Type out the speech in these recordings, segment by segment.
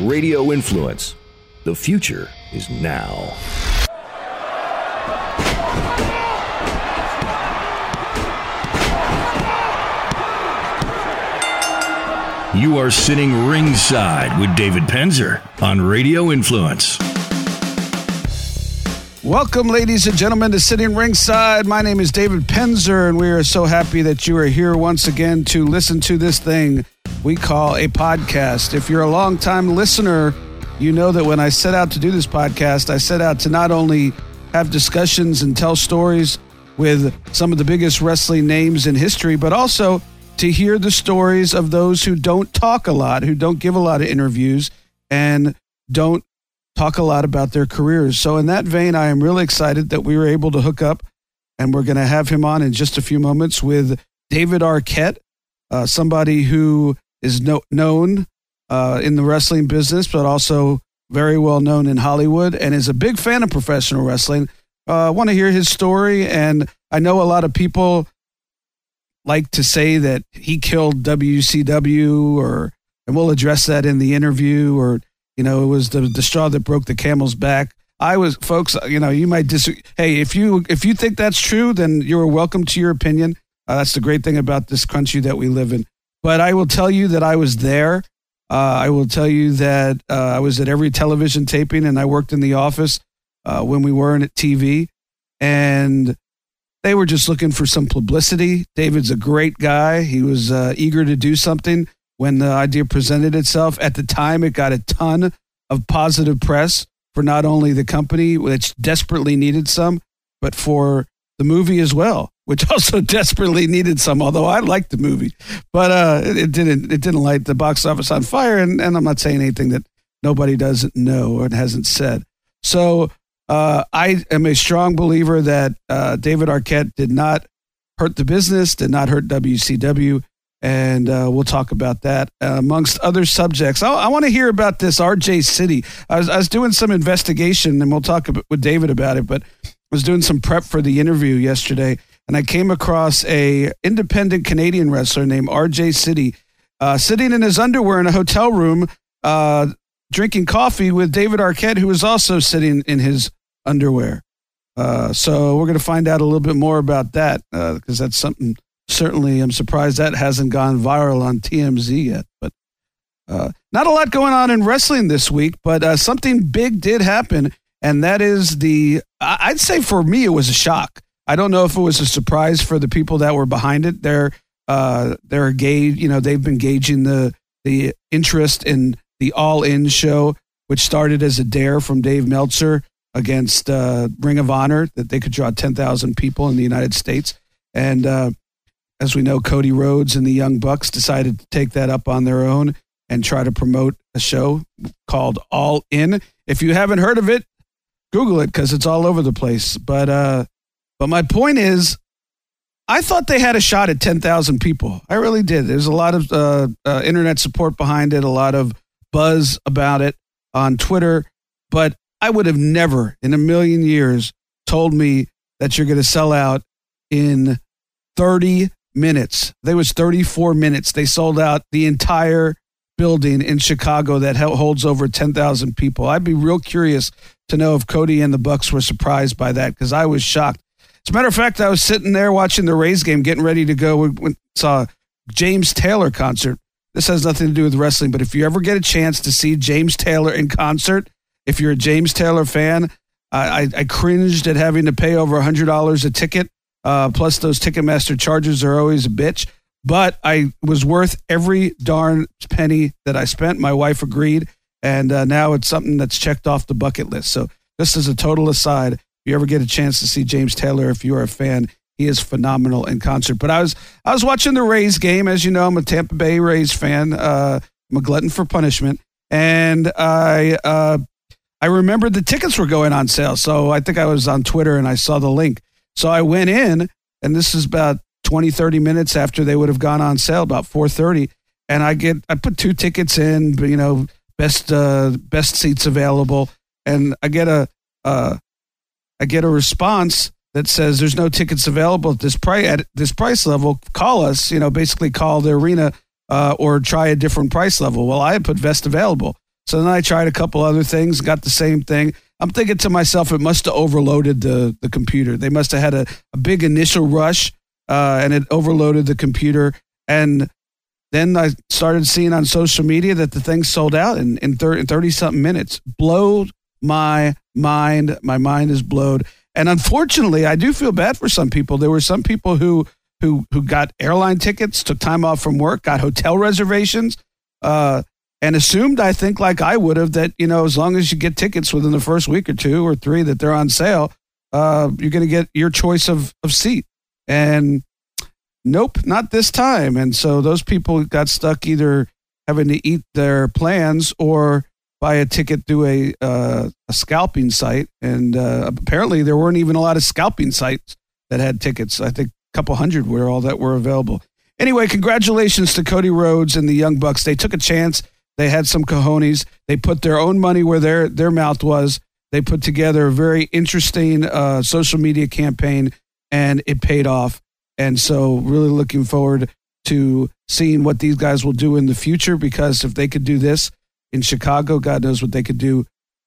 Radio Influence. The future is now. You are sitting ringside with David Penzer on Radio Influence. Welcome, ladies and gentlemen, to Sitting Ringside. My name is David Penzer, and we are so happy that you are here once again to listen to this thing we call a podcast. If you're a long-time listener, you know that when I set out to do this podcast, I set out to not only have discussions and tell stories with some of the biggest wrestling names in history, but also to hear the stories of those who don't talk a lot, who don't give a lot of interviews, and don't talk a lot about their careers. So, in that vein, I am really excited that we were able to hook up, and we're going to have him on in just a few moments with David Arquette, uh, somebody who is no, known uh, in the wrestling business, but also very well known in Hollywood and is a big fan of professional wrestling. Uh, I want to hear his story, and I know a lot of people like to say that he killed WCW, or and we'll address that in the interview, or you know, it was the the straw that broke the camel's back. I was, folks. You know, you might disagree. Hey, if you if you think that's true, then you're welcome to your opinion. Uh, that's the great thing about this country that we live in. But I will tell you that I was there. Uh, I will tell you that uh, I was at every television taping, and I worked in the office uh, when we weren't at TV, and they were just looking for some publicity. David's a great guy. He was uh, eager to do something when the idea presented itself. At the time, it got a ton of positive press for not only the company, which desperately needed some, but for the movie as well, which also desperately needed some. Although I liked the movie, but uh, it, it, didn't. It didn't light the box office on fire. And, and I'm not saying anything that nobody doesn't know or hasn't said. So uh, I am a strong believer that uh, David Arquette did not hurt the business, did not hurt WCW, and uh, we'll talk about that amongst other subjects. I, I want to hear about this RJ City. I was, I was doing some investigation, and we'll talk with David about it. But I was doing some prep for the interview yesterday, and I came across a independent Canadian wrestler named RJ City, uh, sitting in his underwear in a hotel room, uh, drinking coffee with David Arquette, who was also sitting in his underwear. Uh, so we're going to find out a little bit more about that because uh, that's something. Certainly, I'm surprised that hasn't gone viral on TMZ yet. But uh, not a lot going on in wrestling this week, but uh, something big did happen, and that is the. I'd say for me, it was a shock. I don't know if it was a surprise for the people that were behind it. They're uh, they're gauge, you know, they've been gauging the the interest in the All In show, which started as a dare from Dave Meltzer against uh, Ring of Honor that they could draw 10,000 people in the United States. And uh, as we know, Cody Rhodes and the Young Bucks decided to take that up on their own and try to promote a show called All In. If you haven't heard of it, Google it because it's all over the place. But uh, but my point is, I thought they had a shot at 10,000 people. I really did. There's a lot of uh, uh, internet support behind it, a lot of buzz about it on Twitter. But I would have never in a million years told me that you're going to sell out in 30 minutes. There was 34 minutes. They sold out the entire building in Chicago that holds over 10,000 people. I'd be real curious to know if Cody and the Bucks were surprised by that because I was shocked. As a matter of fact, I was sitting there watching the Rays game, getting ready to go. We saw James Taylor concert. This has nothing to do with wrestling, but if you ever get a chance to see James Taylor in concert, if you're a James Taylor fan, I, I cringed at having to pay over $100 a ticket. Uh, plus, those Ticketmaster charges are always a bitch. But I was worth every darn penny that I spent. My wife agreed. And uh, now it's something that's checked off the bucket list. So, this is a total aside, you ever get a chance to see James Taylor, if you're a fan, he is phenomenal in concert. But I was I was watching the Rays game, as you know, I'm a Tampa Bay Rays fan. Uh, I'm a glutton for punishment, and I uh, I remembered the tickets were going on sale. So I think I was on Twitter and I saw the link. So I went in, and this is about 20, 30 minutes after they would have gone on sale, about 4.30. And I get, I put two tickets in, you know, best, uh, best seats available. And I get a, uh, I get a response that says there's no tickets available at this price at this price level. Call us, you know, basically call the arena uh, or try a different price level. Well, I put best available. So then I tried a couple other things, got the same thing. I'm thinking to myself, it must have overloaded the, the computer. They must have had a, a big initial rush uh, and it overloaded the computer. And then I started seeing on social media that the thing sold out in, in 30 something minutes. Blowed my mind. My mind is blowed. And unfortunately, I do feel bad for some people. There were some people who who who got airline tickets, took time off from work, got hotel reservations, uh, and assumed, I think, like I would have, that you know, as long as you get tickets within the first week or two or three that they're on sale, uh, you're going to get your choice of of seat. And nope, not this time. And so those people got stuck either having to eat their plans or buy a ticket through a uh, a scalping site. And uh, apparently, there weren't even a lot of scalping sites that had tickets. I think a couple hundred were all that were available. Anyway, congratulations to Cody Rhodes and the Young Bucks. They took a chance. They had some cojones. They put their own money where their their mouth was. They put together a very interesting uh, social media campaign, and it paid off. And so, really looking forward to seeing what these guys will do in the future. Because if they could do this in Chicago, God knows what they could do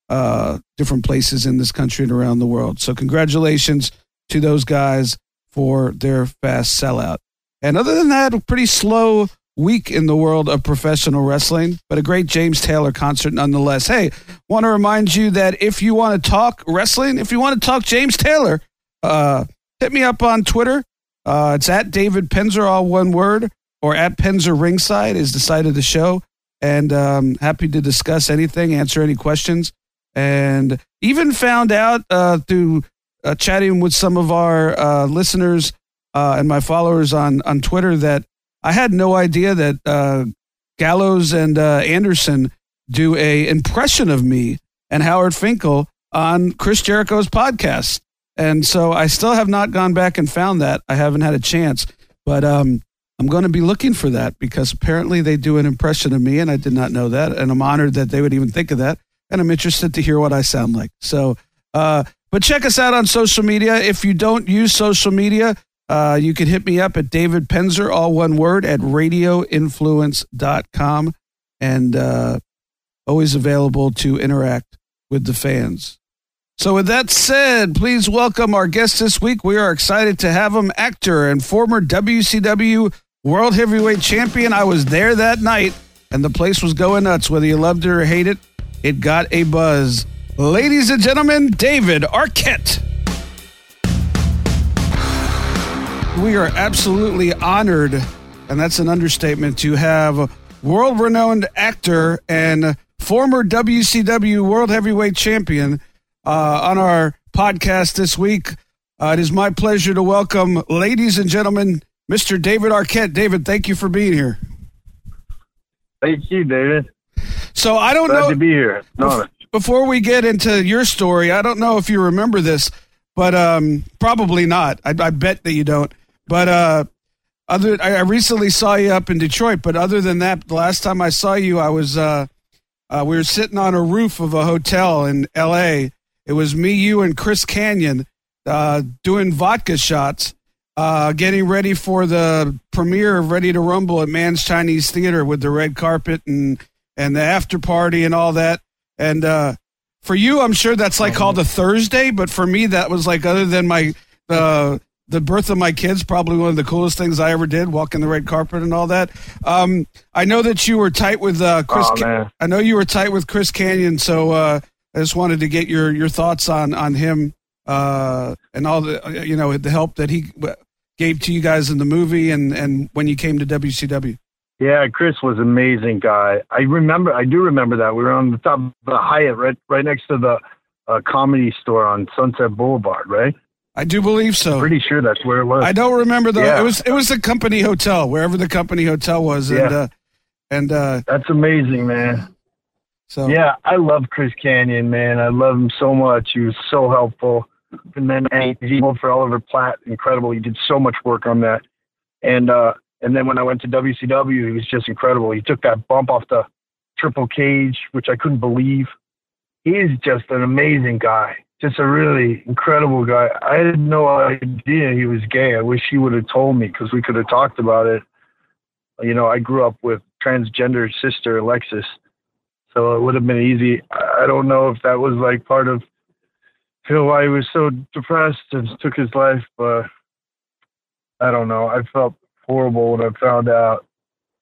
uh, different places in this country and around the world. So, congratulations to those guys for their fast sellout. And other than that, a pretty slow week in the world of professional wrestling, but a great James Taylor concert nonetheless. Hey, want to remind you that if you want to talk wrestling, if you want to talk James Taylor, uh, hit me up on Twitter uh, it's at David Penzer, all one word, or at Penzer Ringside is the site of the show. And um, happy to discuss anything, answer any questions. And even found out uh, through uh, chatting with some of our uh, listeners uh, and my followers on, on Twitter that I had no idea that uh, Gallows and Anderson do a impression of me and Howard Finkel on Chris Jericho's podcast. And so I still have not gone back and found that. I haven't had a chance, but um, I'm going to be looking for that because apparently they do an impression of me, and I did not know that. And I'm honored that they would even think of that. And I'm interested to hear what I sound like. So, uh, but check us out on social media. If you don't use social media, uh, you can hit me up at David Penzer, all one word, at radioinfluence.com. And uh, always available to interact with the fans. So, with that said, please welcome our guest this week. We are excited to have him, actor and former WCW World Heavyweight Champion. I was there that night, and the place was going nuts. Whether you loved it or hate it, it got a buzz. Ladies and gentlemen, David Arquette. We are absolutely honored, and that's an understatement, to have a world renowned actor and former WCW World Heavyweight Champion uh, on our podcast this week. Uh, it is my pleasure to welcome, ladies and gentlemen, Mr. David Arquette. David, thank you for being here. Thank you, David. So I don't Glad know to be here. Before we get into your story, I don't know if you remember this, but um, probably not. I, I, bet that you don't. But uh, other, I, I, recently saw you up in Detroit. But other than that, the last time I saw you, I was uh, uh we were sitting on a roof of a hotel in L.A. It was me, you, and Chris Kanyon uh, doing vodka shots, uh, getting ready for the premiere of Ready to Rumble at Mann's Chinese Theater with the red carpet and and the after party and all that. And uh, for you, I'm sure that's like called a Thursday, but for me, that was like other than my the the birth of my kids, probably one of the coolest things I ever did, walking the red carpet and all that. Um, I know that you were tight with uh, Chris. Oh, I know you were tight with Chris Kanyon, so uh, I just wanted to get your your thoughts on on him uh, and all the you know the help that he gave to you guys in the movie and and when you came to WCW. Yeah, Chris was an amazing guy. I remember, I do remember that we were on the top of the Hyatt, right right next to the uh, comedy store on Sunset Boulevard, right? I do believe so. I'm pretty sure that's where it was. I don't remember though. Yeah. It was it was the company hotel, wherever the company hotel was, and yeah. uh, and uh, that's amazing, man. So yeah, I love Chris Kanyon, man. I love him so much. He was so helpful. And then he's for Oliver Platt, incredible. He did so much work on that. And uh, and then when I went to WCW, he was just incredible. He took that bump off the triple cage, which I couldn't believe. He is just an amazing guy. Just a really incredible guy. I had no idea he was gay. I wish he would have told me because we could have talked about it. You know, I grew up with transgender sister Alexis, so it would have been easy. I don't know if that was like part of know why he was so depressed and took his life, but I don't know. I felt horrible when I found out.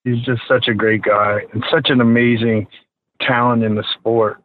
He's just such a great guy and such an amazing talent in the sport.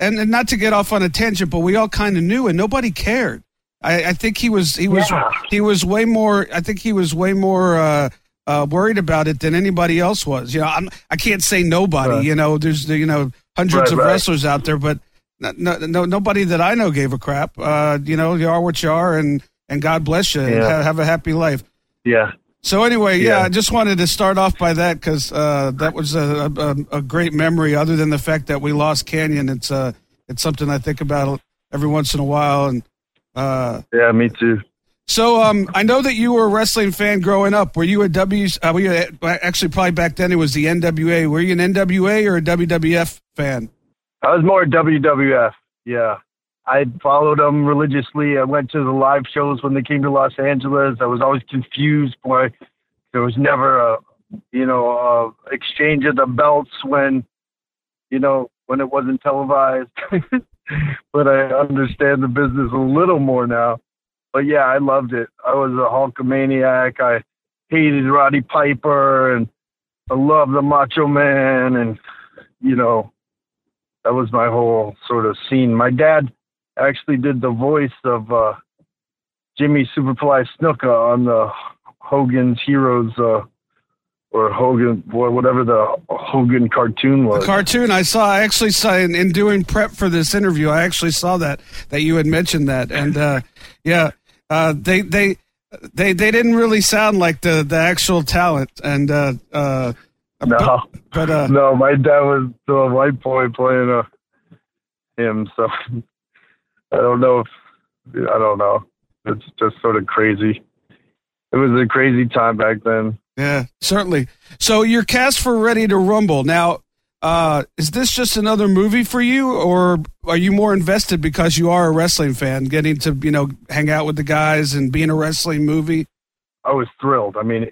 And, and not to get off on a tangent, but we all kind of knew, and nobody cared. I, I think he was he was Yeah. he was way more. I think he was way more uh, uh, worried about it than anybody else was. You know, I'm, I can't say nobody. Right. You know, there's you know hundreds Right, of right. wrestlers out there, but no, no, no nobody that I know gave a crap. Uh, you know, you are what you are, and and God bless you, and Yeah. have, have a happy life. Yeah. So anyway, yeah, Yeah. I just wanted to start off by that because uh, that was a, a, a great memory. Other than the fact that we lost Kanyon, it's uh, it's something I think about every once in a while. And uh, Yeah, me too. so um, I know that you were a wrestling fan growing up. Were you a W? Uh, were you a, actually probably back then it was the NWA? Were you an NWA or a WWF fan? I was more WWF. Yeah. I followed them religiously. I went to the live shows when they came to Los Angeles. I was always confused why there was never a, you know, a exchange of the belts when, you know, when it wasn't televised. but I understand the business a little more now. But yeah, I loved it. I was a Hulkamaniac. I hated Roddy Piper and I loved the Macho Man and, you know, that was my whole sort of scene. My dad actually did the voice of uh, Jimmy Superfly Snuka on the Hogan's Heroes uh, or Hogan or whatever the Hogan cartoon was. The cartoon I saw, I actually saw in, in doing prep for this interview. I actually saw that that you had mentioned that, and uh, yeah, uh, they they they they didn't really sound like the the actual talent, and uh, uh, no, but uh, no, my dad was the white boy playing uh, him, so I don't know if I don't know. It's just sort of crazy. It was a crazy time back then. Yeah, certainly. So you're cast for Ready to Rumble. Now, uh, is this just another movie for you, or are you more invested because you are a wrestling fan, getting to you know hang out with the guys and be in a wrestling movie? I was thrilled. I mean,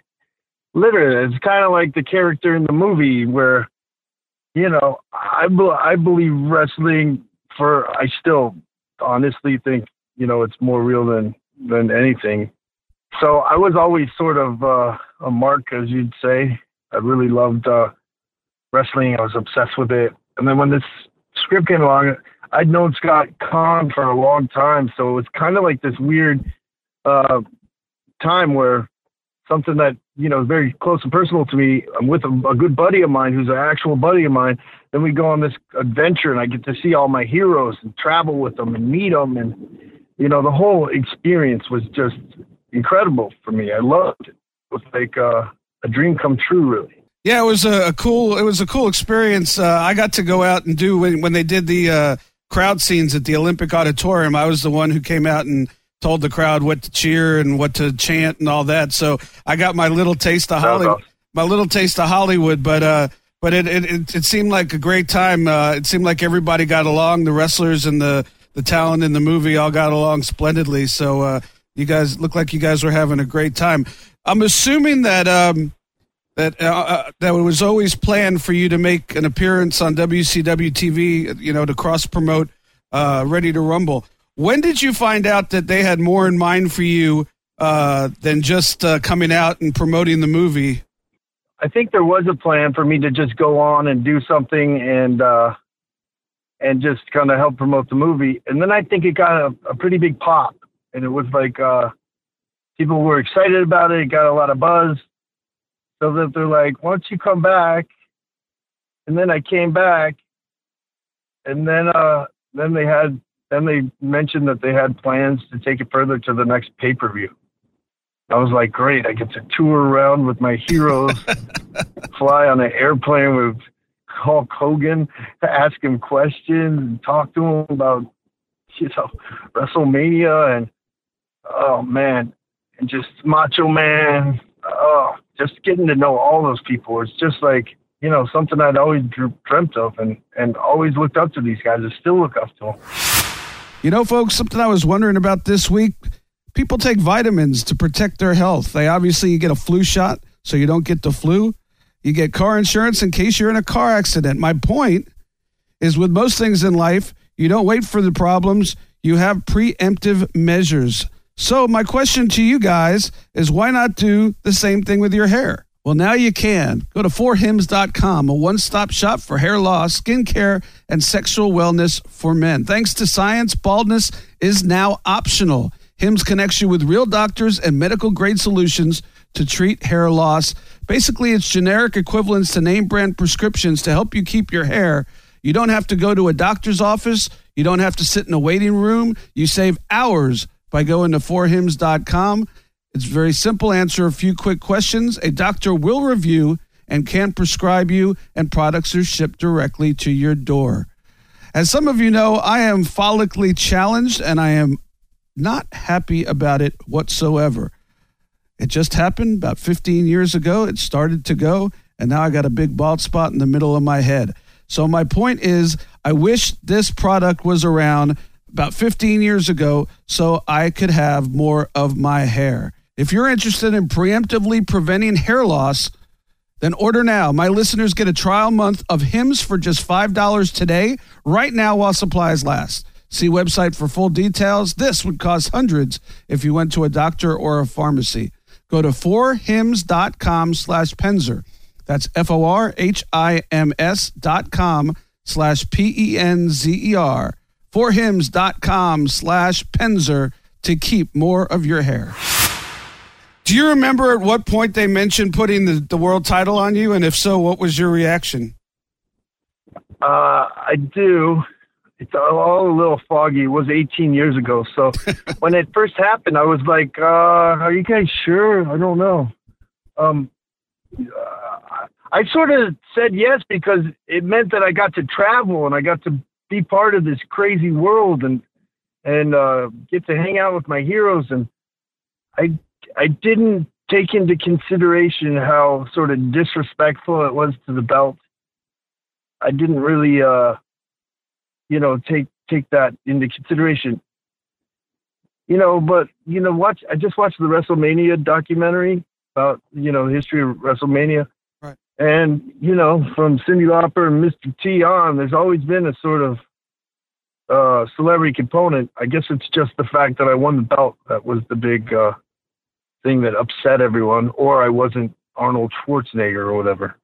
literally, it's kind of like the character in the movie where, you know, I I believe wrestling for. I still honestly think you know it's more real than than anything. So I was always sort of uh, a mark, as you'd say. I really loved uh, wrestling. I was obsessed with it. And then when this script came along, I'd known Scott Caan for a long time, so it was kind of like this weird uh, time where something that you know is very close and personal to me. I'm with a, a good buddy of mine who's an actual buddy of mine. Then we go on this adventure, and I get to see all my heroes and travel with them and meet them, and you know the whole experience was just incredible for me. I loved it. It was like uh, a dream come true, really. Yeah, it was a, a cool. It was a cool experience. Uh, I got to go out and do when, when they did the uh, crowd scenes at the Olympic Auditorium. I was the one who came out and told the crowd what to cheer and what to chant and all that. So I got my little taste of Hollywood. awesome. My little taste of Hollywood, but uh, but it, it it seemed like a great time. Uh, it seemed like everybody got along. The wrestlers and the the talent in the movie all got along splendidly. So uh, you guys look like you guys were having a great time. I'm assuming that. Um, that uh, uh, that it was always planned for you to make an appearance on WCW TV, you know, to cross promote uh, Ready to Rumble. When did you find out that they had more in mind for you uh, than just uh, coming out and promoting the movie? I think there was a plan for me to just go on and do something and uh, and just kind of help promote the movie. And then I think it got a, a pretty big pop, and it was like uh, people were excited about it. It got a lot of buzz, so that they're like, "Why don't you come back?" And then I came back, and then uh, then they had then they mentioned that they had plans to take it further to the next pay per view. I was like, great, I get to tour around with my heroes, fly on an airplane with Hulk Hogan, ask him questions and talk to him about, you know, WrestleMania and, oh man, and just Macho Man. Oh, just getting to know all those people. It's just like, you know, something I'd always dreamt of and, and always looked up to these guys. I still look up to them. You know, folks, something I was wondering about this week. People take vitamins to protect their health. They obviously get a flu shot so you don't get the flu. You get car insurance in case you're in a car accident. My point is with most things in life, you don't wait for the problems, you have preemptive measures. So, my question to you guys is why not do the same thing with your hair? Well, now you can. Go to forhims.com, a one stop shop for hair loss, skincare, and sexual wellness for men. Thanks to science, baldness is now optional. Hims connects you with real doctors and medical grade solutions to treat hair loss. Basically, it's generic equivalents to name brand prescriptions to help you keep your hair. You don't have to go to a doctor's office. You don't have to sit in a waiting room. You save hours by going to forhims.com. It's very simple. Answer a few quick questions. A doctor will review and can prescribe you, and products are shipped directly to your door. As some of you know, I am follically challenged and I am not happy about it whatsoever. It just happened about 15 years ago. It started to go, and now I got a big bald spot in the middle of my head. So, my point is, I wish this product was around about 15 years ago so I could have more of my hair. If you're interested in preemptively preventing hair loss, then order now. My listeners get a trial month of Hims for just $5 today, right now while supplies last. See website for full details. This would cost hundreds if you went to a doctor or a pharmacy. Go to forhims.com slash Penzer. That's F-O-R-H-I-M-S dot com slash P-E-N-Z-E-R forhims.com slash Penzer to keep more of your hair. Do you remember at what point they mentioned putting the, the world title on you? And if so, what was your reaction? Uh, I do. It's all a little foggy. It was 18 years ago. So when it first happened, I was like, uh, are you guys sure? I don't know. Um, uh, I sort of said yes because it meant that I got to travel and I got to be part of this crazy world and and uh, get to hang out with my heroes. And I I didn't take into consideration how sort of disrespectful it was to the belt. I didn't really, uh, you know, take take that into consideration. You know, but you know, watch. I just watched the WrestleMania documentary about you know the history of WrestleMania, right. and, you know, from Cyndi Lauper and Mr. T on, there's always been a sort of uh, celebrity component. I guess it's just the fact that I won the belt that was the big uh, thing that upset everyone, or I wasn't Arnold Schwarzenegger or whatever.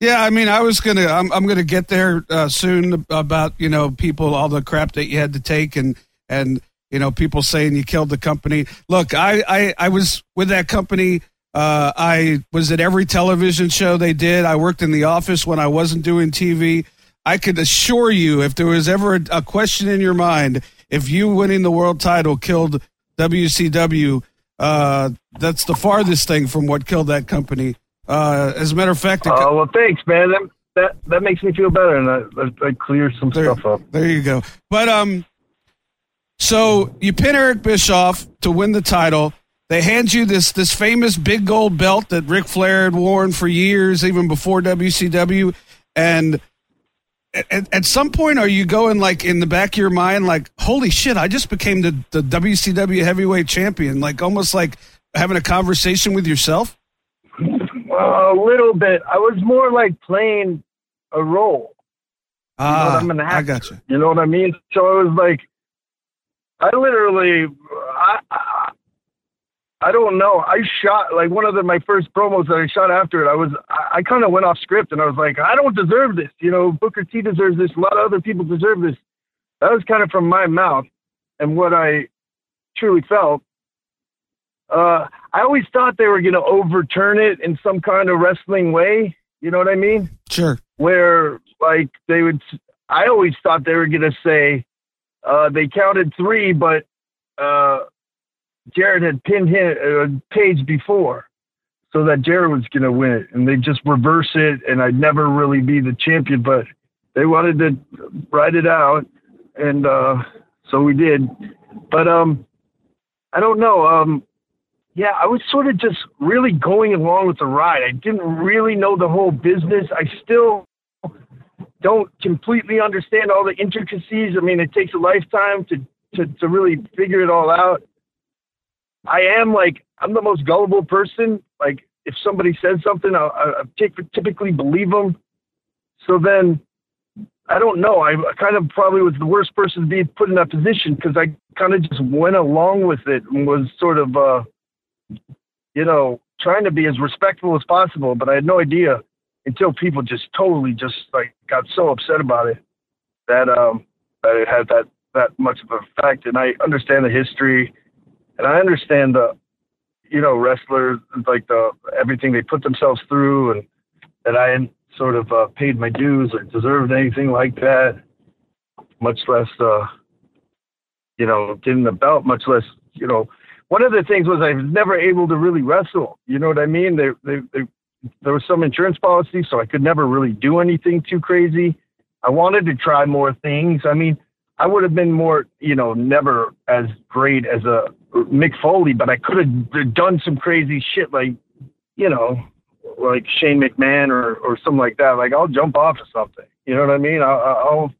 Yeah, I mean, I was gonna, I'm, I'm gonna get there uh, soon about you know people, all the crap that you had to take, and and you know people saying you killed the company. Look, I I, I was with that company uh, I was at every television show they did. I worked in the office when I wasn't doing TV. I could assure you, if there was ever a, a question in your mind, if you winning the world title killed WCW, uh, that's the farthest thing from what killed that company. Uh, as a matter of fact, oh uh, well, thanks, man. That that that makes me feel better, and I, I, I clear some there, stuff up. There you go. But um, so you pin Eric Bischoff to win the title. They hand you this this famous big gold belt that Ric Flair had worn for years, even before WCW. And at, at, some point, are you going like in the back of your mind, like, holy shit, I just became the, the WCW heavyweight champion? Like almost like having a conversation with yourself? a little bit. I was more like playing a role. Ah, you know I got you. You know what I mean? So it was like, I literally, I, I, I don't know. I shot like one of the, my first promos that I shot after it. I was I, I kind of went off script and I was like, I don't deserve this. You know, Booker T deserves this. A lot of other people deserve this. That was kind of from my mouth and what I truly felt. Uh, I always thought they were going to overturn it in some kind of wrestling way. You know what I mean? Sure. Where like they would. I always thought they were going to say uh, they counted three, but. Uh, Jarrett had pinned him uh, page before, so that Jarrett was going to win it, and they just reverse it, and I'd never really be the champion. But they wanted to write it out, and uh, so we did. But um, I don't know. Um, yeah, I was sort of just really going along with the ride. I didn't really know the whole business. I still don't completely understand all the intricacies. I mean, it takes a lifetime to to, to really figure it all out. I am like I'm the most gullible person. Like if somebody says something, I, I typically believe them. So then, I don't know. I kind of probably was the worst person to be put in that position because I kind of just went along with it and was sort of, uh, you know, trying to be as respectful as possible. But I had no idea until people just totally just like got so upset about it that um, that it had that that much of an effect. And I understand the history, and I understand the, you know, wrestlers like the everything they put themselves through, and that I hadn't sort of uh, paid my dues or deserved anything like that, much less, uh, you know, getting the belt, much less, you know. One of the things was I was never able to really wrestle. You know what I mean? They, they, they, there was some insurance policy, so I could never really do anything too crazy. I wanted to try more things. I mean, I would have been more, you know, never as great as a Mick Foley, but I could have done some crazy shit like, you know, like Shane McMahon or or something like that. Like I'll jump off of something. You know what I mean? I'll I'll,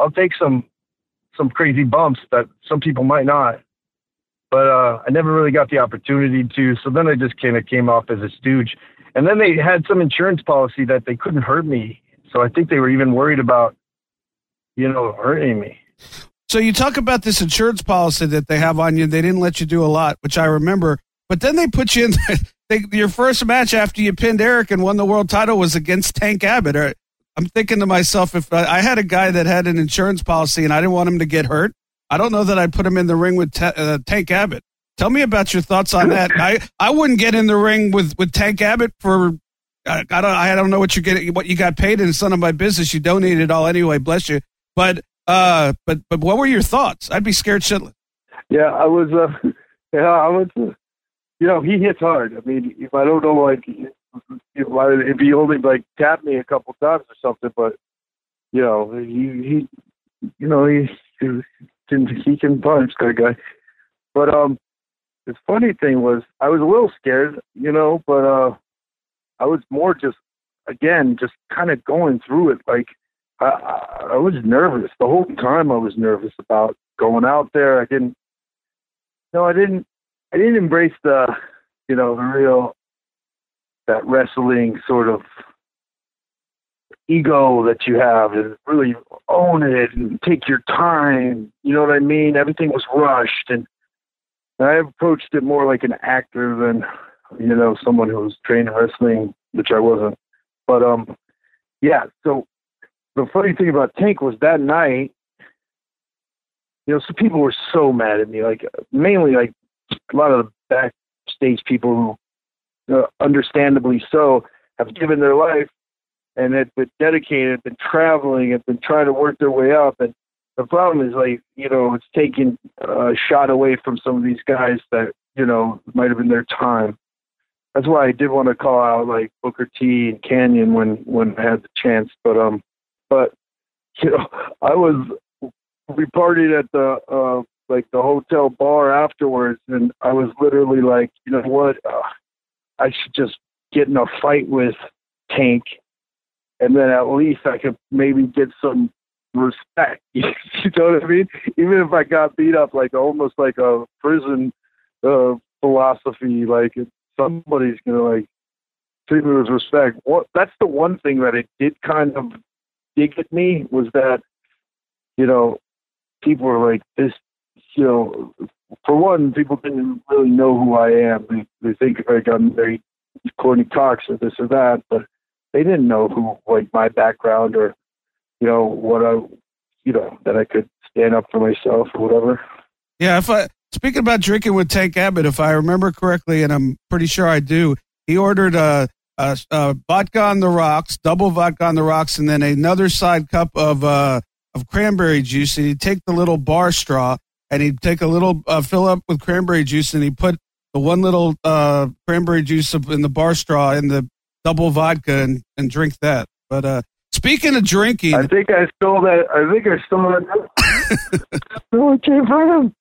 I'll take some some crazy bumps that some people might not. But uh, I never really got the opportunity to. So then I just kind of came off as a stooge. And then they had some insurance policy that they couldn't hurt me. So I think they were even worried about, you know, hurting me. So you talk about this insurance policy that they have on you. They didn't let you do a lot, which I remember. But then they put you in. They, your first match after you pinned Eric and won the world title was against Tank Abbott. I'm thinking to myself, if I had a guy that had an insurance policy and I didn't want him to get hurt, I don't know that I'd put him in the ring with uh, Tank Abbott. Tell me about your thoughts on that. I, I wouldn't get in the ring with, with Tank Abbott for I, I don't I don't know what you get what you got paid and it's none of my business. You donated it all anyway, bless you. But uh but but what were your thoughts? I'd be scared shitless. Yeah, I was uh yeah, I was uh, you know, he hits hard. I mean, if I don't know, like, if he only like tapped me a couple times or something, but you know, he he, you know, he he can punch that guy. But um, the funny thing was, I was a little scared, you know, but uh, I was more just again just kind of going through it. Like I, I was nervous the whole time. I was nervous about going out there. I didn't. No, I didn't. I didn't embrace the, you know, the real that wrestling sort of ego that you have and really own it and take your time. You know what I mean? Everything was rushed and I approached it more like an actor than, you know, someone who was trained in wrestling, which I wasn't. But um yeah, so the funny thing about Tank was that night, you know, some people were so mad at me, like mainly like a lot of the backstage people who, uh, understandably so, have given their life and have been dedicated, been traveling, have been trying to work their way up. And the problem is, like, you know, it's taking a shot away from some of these guys that, you know, might have been their time. That's why I did want to call out like Booker T and Kanyon when when I had the chance. But um, but you know, I was we partied at the uh, like the hotel bar afterwards, and I was literally like, you know what, uh, I should just get in a fight with Tank, and then at least I could maybe get some respect. you know what I mean? Even if I got beat up, like almost like a prison uh, philosophy, like somebody's gonna like treat me with respect. What? That's the one thing that it did kind of dig at me was that, you know, people were like, this you know, for one, people didn't really know who I am. They, they think like I'm very Courteney Cox or this or that, but they didn't know who, like, my background or, you know, what I, you know, that I could stand up for myself or whatever. Yeah, if I speaking about drinking with Tank Abbott, if I remember correctly, and I'm pretty sure I do, he ordered a, vodka on the rocks, double vodka on the rocks, and then another side cup of uh, of cranberry juice. And he'd take the little bar straw and he'd take a little uh, fill up with cranberry juice and he put the one little uh, cranberry juice in the bar straw in the double vodka and, and drink that. But uh, speaking of drinking, I think I stole that. I think I stole that. no, it came from him.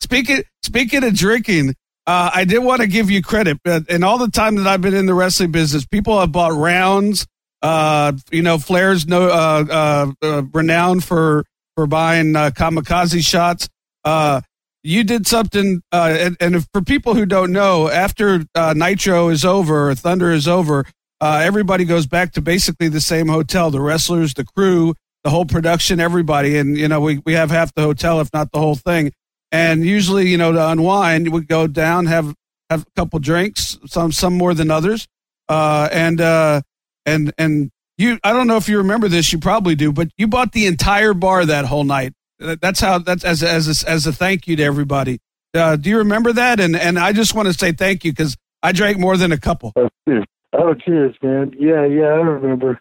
Speaking speaking of drinking, uh, I did want to give you credit. But in all the time that I've been in the wrestling business, people have bought rounds. Uh, you know, Flair's no uh, uh, uh renowned for for buying uh, kamikaze shots. Uh, you did something, uh, and, and for people who don't know, after uh, Nitro is over, Thunder is over, uh, everybody goes back to basically the same hotel. The wrestlers, the crew, the whole production, everybody, and you know we we have half the hotel, if not the whole thing. And usually, you know, to unwind, we go down, have have a couple drinks, some some more than others, uh, and uh, and and you. I don't know if you remember this, you probably do, but you bought the entire bar that whole night. That's how that's as as a, as a thank you to everybody. Uh, do you remember that? And and I just want to say thank you because I drank more than a couple. Oh, cheers. Man. Yeah, yeah, I remember.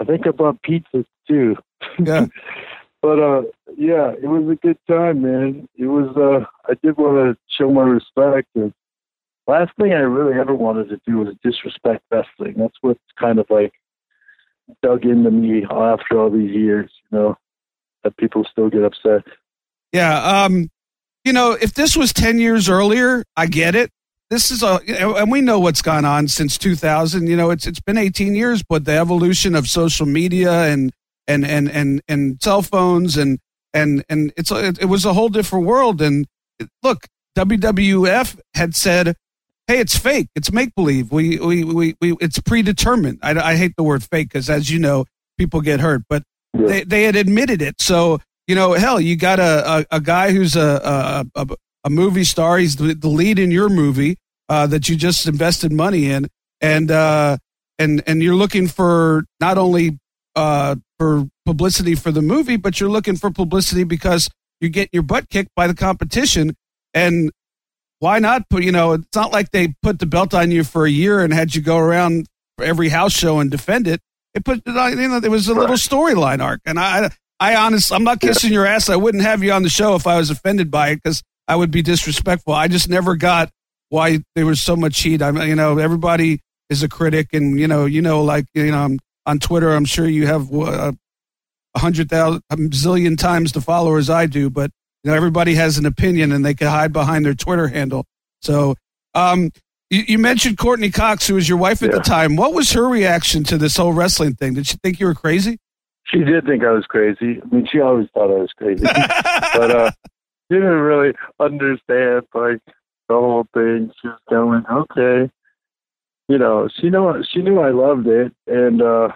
I think I bought pizzas too. Yeah. but uh yeah, it was a good time, man. It was uh I did want to show my respect and last thing I really ever wanted to do was disrespect wrestling. That's what's kind of like dug into me after all these years, you know, that people still get upset. Yeah, um you know, if this was 10 years earlier, I get it this is a and we know what's gone on since 2000 you know it's it's been 18 years but the evolution of social media and and and and and cell phones and and and it's it, it was a whole different world. And look WWF had said hey it's fake. It's make believe we, we we we it's predetermined. I, I hate the word fake because as you know people get hurt but yeah. they they had admitted it. So you know hell you got a a, a guy who's a, a, a a movie star. He's the lead in your movie uh, that you just invested money in, and uh, and and you're looking for not only uh, for publicity for the movie, but you're looking for publicity because you're getting your butt kicked by the competition. And why not put? You know, it's not like they put the belt on you for a year and had you go around every house show and defend it. It put you know there was a little storyline arc, and I I honestly I'm not kissing your ass. I wouldn't have you on the show if I was offended by it because I would be disrespectful. I just never got why there was so much heat. I mean, you know, everybody is a critic, and you know, you know, like you know, on Twitter, I'm sure you have uh, a hundred thousand, a zillion times the followers I do, but you know, everybody has an opinion, and they can hide behind their Twitter handle. So, um, you, you mentioned Courteney Cox, who was your wife at yeah. the time. What was her reaction to this whole wrestling thing? Did she think you were crazy? She did think I was crazy. I mean, she always thought I was crazy, but uh, she didn't really understand like the whole thing. She was going, okay, you know, she knew she knew I loved it, and uh,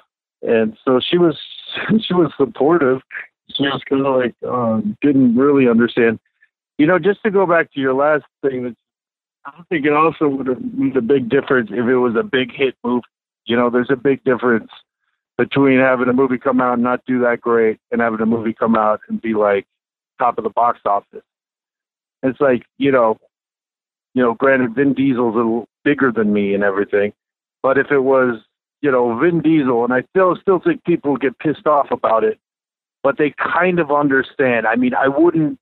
and so she was she was supportive. She was kind of like um, didn't really understand. You know, just to go back to your last thing, I think it also would have made a big difference if it was a big hit movie. You know, there's a big difference between having a movie come out and not do that great and having a movie come out and be like top of the box office. It's like, you know, you know, granted Vin Diesel's a little bigger than me and everything, but if it was, you know, Vin Diesel, and I still still think people get pissed off about it, but they kind of understand. I mean, I wouldn't,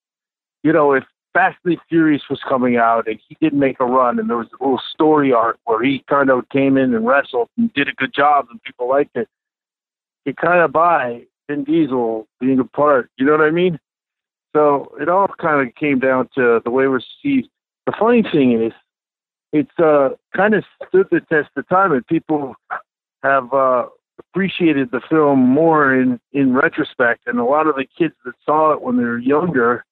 you know, if Fast and Furious was coming out and he did make a run and there was a little story arc where he kind of came in and wrestled and did a good job and people liked it, you kind of buy Vin Diesel being a part. You know what I mean? So it all kind of came down to the way we're received. The funny thing is, it's uh, kind of stood the test of time, and people have uh, appreciated the film more in in retrospect. And a lot of the kids that saw it when they were younger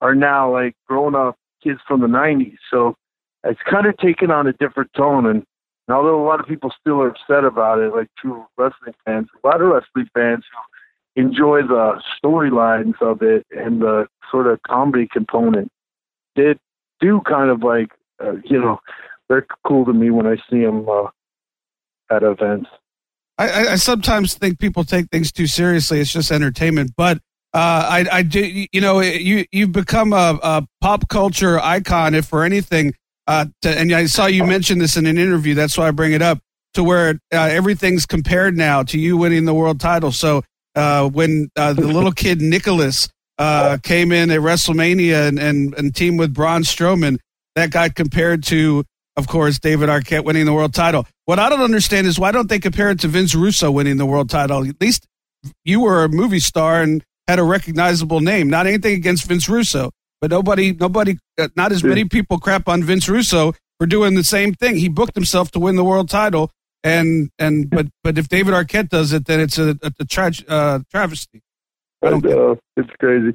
are now like grown up kids from the '90s. So it's kind of taken on a different tone. And, and although a lot of people still are upset about it, like true wrestling fans, a lot of wrestling fans who enjoy the storylines of it and the sort of comedy component. They do kind of like, uh, you know, they're cool to me when I see them uh, at events. I, I, sometimes think people take things too seriously. It's just entertainment, but uh, I, I do, you know, you you've become a, a pop culture icon, if for anything. Uh, to, and I saw you mention this in an interview. That's why I bring it up to where uh, everything's compared now to you winning the world title. So uh, when uh, the little kid Nicholas uh, came in at WrestleMania and, and, and teamed with Braun Strowman. That got compared to, of course, David Arquette winning the world title. What I don't understand is why don't they compare it to Vince Russo winning the world title? At least you were a movie star and had a recognizable name. Not anything against Vince Russo, but nobody, nobody, uh, not as many people crap on Vince Russo for doing the same thing. He booked himself to win the world title and and but but if David Arquette does it, then it's a, a, a tra- uh, travesty. I don't uh, it's crazy,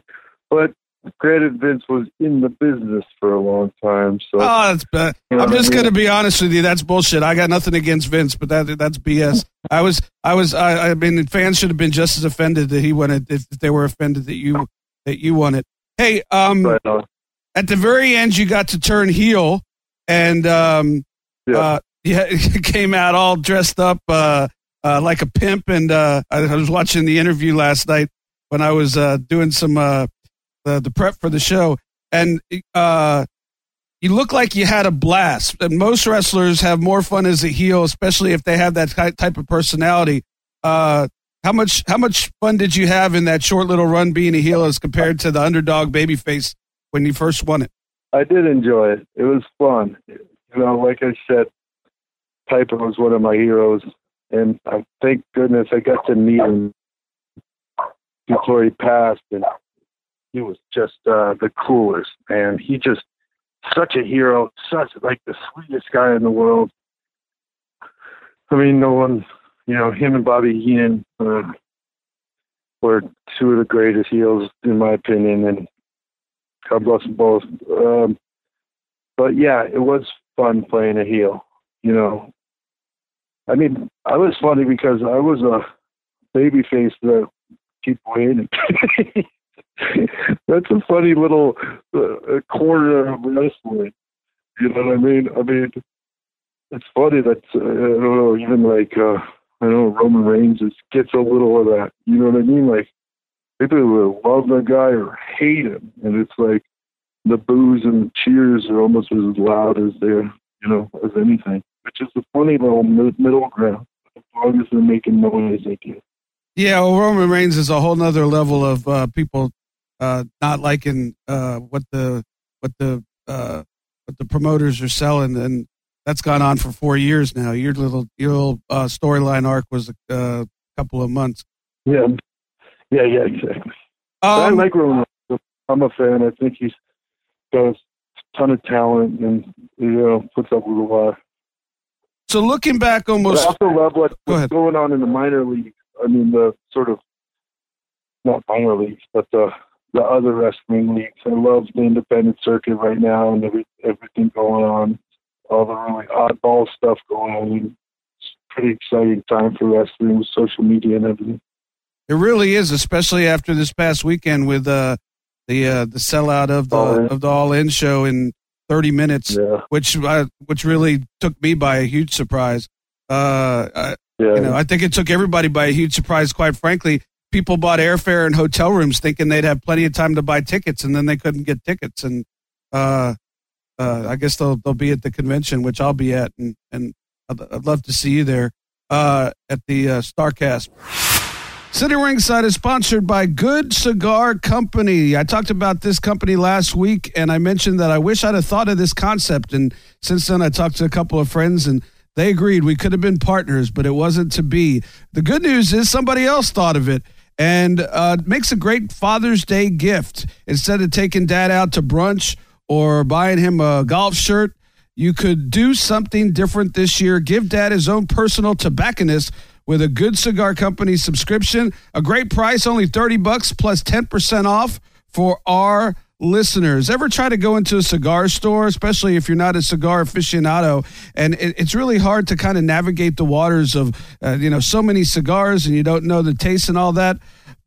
but granted, Vince was in the business for a long time, so Oh, that's bad. You know I'm what I just mean? going to be honest with you. That's bullshit. I got nothing against Vince, but that that's BS. I was, I was, I, I mean, fans should have been just as offended that he won it if they were offended that you that you won it. Hey, um, uh, at the very end, you got to turn heel, and um, Yeah. uh, yeah, came out all dressed up uh, uh, like a pimp. And uh, I, I was watching the interview last night when I was uh, doing some uh, the, the prep for the show, and uh, you look like you had a blast. And most wrestlers have more fun as a heel, especially if they have that type of personality. Uh, how much how much fun did you have in that short little run being a heel as compared to the underdog babyface when you first won it? I did enjoy it. It was fun. You know, like I said, Piper was one of my heroes, and I thank goodness I got to meet him he passed, and he was just uh, the coolest. And he just such a hero, such like the sweetest guy in the world. I mean, no one, you know, him and Bobby Heenan uh, were two of the greatest heels in my opinion, and God bless them both. Um, but yeah, it was fun playing a heel. You know, I mean, I was funny because I was a baby face that people hated. That's a funny little uh, corner of wrestling. You know what I mean? I mean, it's funny that uh, I don't know, even like uh, I know Roman Reigns just gets a little of that. You know what I mean? Like people will love the guy or hate him, and it's like the boos and the cheers are almost as loud as they're you know as anything, which is a funny little middle ground. As long as they're making noise, they do. Yeah, well, Roman Reigns is a whole nother level of uh, people uh, not liking uh, what the what the uh, what the promoters are selling, and that's gone on for four years now. Your little your little uh, storyline arc was a uh, couple of months. Yeah, yeah, yeah, exactly. I Um, like Roman. Reigns. I'm a fan. I think he's got a ton of talent and you know puts up with a lot. so looking back, But almost I also love what, Go what's ahead. going on in the minor league. I mean, the sort of not minor leagues, but the the other wrestling leagues. I love the independent circuit right now and every, everything going on. All the really oddball stuff going on. It's a pretty exciting time for wrestling with social media and everything. it really is, especially after this past weekend with uh, the uh, the sellout of the Oh, yeah. of the All In show in thirty minutes. Yeah, which uh, which really took me by a huge surprise. Uh, I, yeah. you know, I think it took everybody by a huge surprise. Quite frankly, people bought airfare and hotel rooms thinking they'd have plenty of time to buy tickets, and then they couldn't get tickets. And uh, uh, I guess they'll they'll be at the convention, which I'll be at, and and I'd, I'd love to see you there uh, at the uh, Starcast. Sitting Ringside is sponsored by Good Cigar Company. I talked about this company last week, and I mentioned that I wish I'd have thought of this concept. And since then, I talked to a couple of friends, and they agreed we could have been partners, but it wasn't to be. The good news is somebody else thought of it, and uh, makes a great Father's Day gift. Instead of taking dad out to brunch or buying him a golf shirt, you could do something different this year. Give dad his own personal tobacconist with a good cigar company subscription. A great price, only 30 bucks plus 10% off for our listeners. Ever try to go into a cigar store, especially if you're not a cigar aficionado, and it, it's really hard to kind of navigate the waters of, uh, you know, so many cigars and you don't know the taste and all that.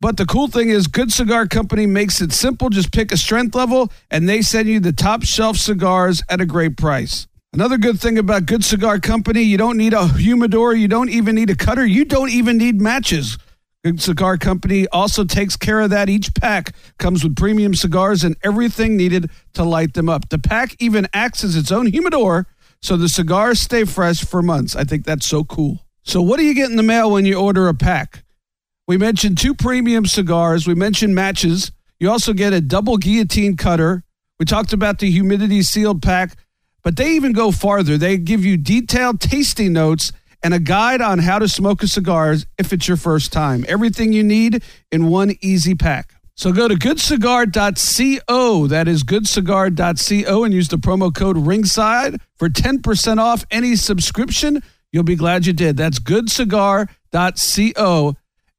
But the cool thing is, Good Cigar Company makes it simple. Just pick a strength level, and they send you the top shelf cigars at a great price. Another good thing about Good Cigar Company, you don't need a humidor, you don't even need a cutter, you don't even need matches. Cigar Company also takes care of that. Each pack comes with premium cigars and everything needed to light them up. The pack even acts as its own humidor, so the cigars stay fresh for months. I think that's so cool. So, what do you get in the mail when you order a pack? We mentioned two premium cigars. We mentioned matches. You also get a double guillotine cutter. We talked about the humidity sealed pack, but they even go farther. They give you detailed tasting notes and a guide on how to smoke a cigar if it's your first time. Everything you need in one easy pack. So go to goodcigar.co. That is goodcigar.co and use the promo code ringside for 10% off any subscription. You'll be glad you did. That's goodcigar.co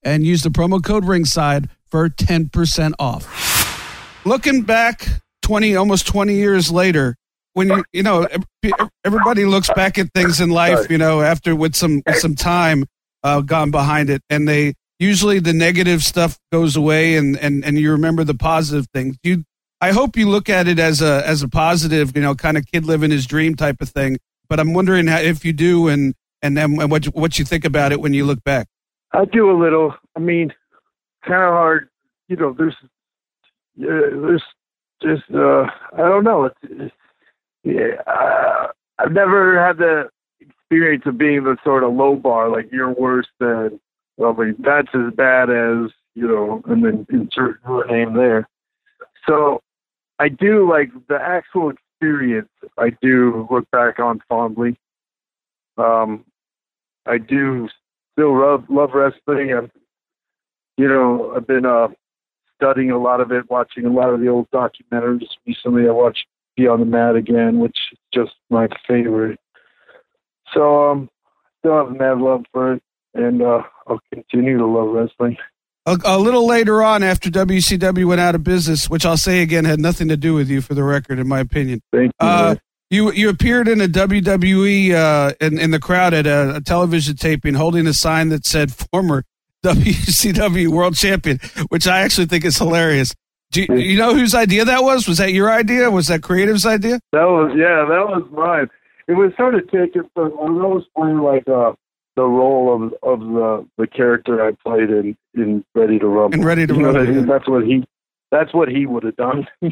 and use the promo code ringside for 10% off. looking back 20, almost 20 years later, when you, you know, everybody looks back at things in life, you know, after with some, with some time uh, gone behind it and they, usually the negative stuff goes away and, and, and you remember the positive things. You, I hope you look at it as a, as a positive, you know, kind of kid living his dream type of thing. But I'm wondering how, if you do and, and then what, what you think about it when you look back. I do a little. I mean, kind of hard. You know, there's, uh, there's just, uh, I don't know. It's, it's yeah, I've never had the experience of being the sort of low bar, like you're worse than, well, I mean, that's as bad as, you know, and then insert your name there. So I do like the actual experience. I do look back on fondly. Um, I do still love love wrestling. I've, you know, I've been uh, studying a lot of it, watching a lot of the old documentaries. Recently, I watched Beyond the Mat again, which is just my favorite. So, um, still have mad love for it, and uh, I'll continue to love wrestling. A, a, little later on, after WCW went out of business, which I'll say again had nothing to do with you, for the record, in my opinion. Thank you. Uh, you you appeared in a WWE uh, in in the crowd at a, a, television taping, holding a sign that said "former WCW World Champion," which I actually think is hilarious. Do you, you know whose idea that was? Was that your idea? Was that Creative's idea? That was yeah, that was mine. It was sort of taken from I was always playing like uh, the role of of the the character I played in in Ready to Rumble. And Ready to you Rumble. Know, that's what he that's what he would have done. I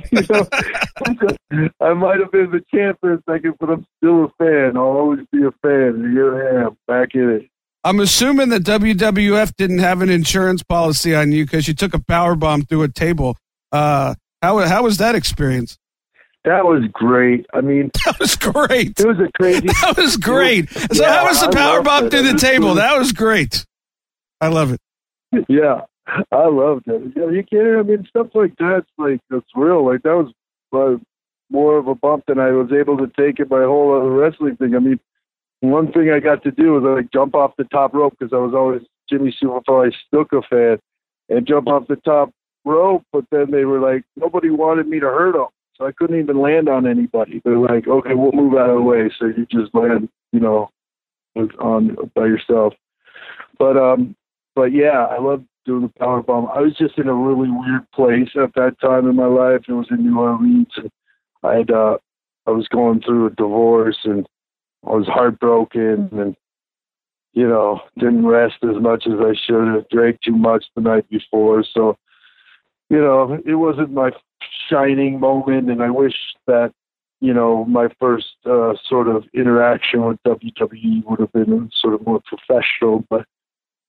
might have been the champ for a second, but I'm still a fan. I'll always be a fan. Here I am, back in it. I'm assuming that WWF didn't have an insurance policy on you because you took a power bomb through a table. Uh, how how was that experience? That was great. I mean, that was great. It was a crazy. That was great. so, yeah, how was the power bomb through the table? That was great. I love it. Yeah, I loved it. Yeah, you can't. I mean, stuff like that's like that's real. Like that was uh, more of a bump than I was able to take in my whole other wrestling thing. I mean, one thing I got to do was like jump off the top rope because I was always Jimmy Superfly Snuka fan, and jump off the top rope. But then they were like, nobody wanted me to hurt them, so I couldn't even land on anybody. They're like, okay, we'll move out of the way, so you just land, you know, on by yourself. But um, but yeah, I love doing the power bomb. I was just in a really weird place at that time in my life. It was in New Orleans, and I had uh, I was going through a divorce, and I was heartbroken, and you know didn't rest as much as I should have. Drank too much the night before, so you know it wasn't my shining moment, and I wish that you know, my first uh, sort of interaction with WWE would have been sort of more professional. But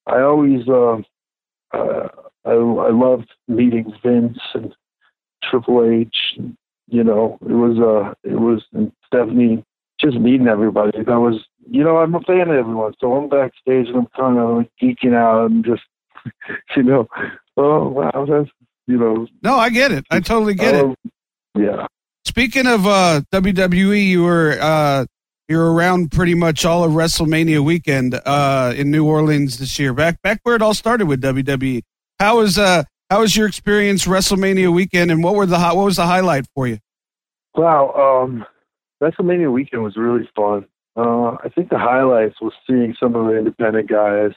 I always, uh, uh, I, I loved meeting Vince and Triple H. And, you know, it was uh, it was and Stephanie. Just meeting everybody. That was, you know, I'm a fan of everyone. So I'm backstage and I'm kind of like geeking out and just, you know, oh wow, that's you know. No, I get it. I totally get it. Yeah. Speaking of uh, WWE, you were uh, you're around pretty much all of WrestleMania weekend uh, in New Orleans this year. Back back where it all started with WWE. How was uh how was your experience WrestleMania weekend, and what were the what was the highlight for you? Wow, um, WrestleMania weekend was really fun. Uh, I think the highlights was seeing some of the independent guys,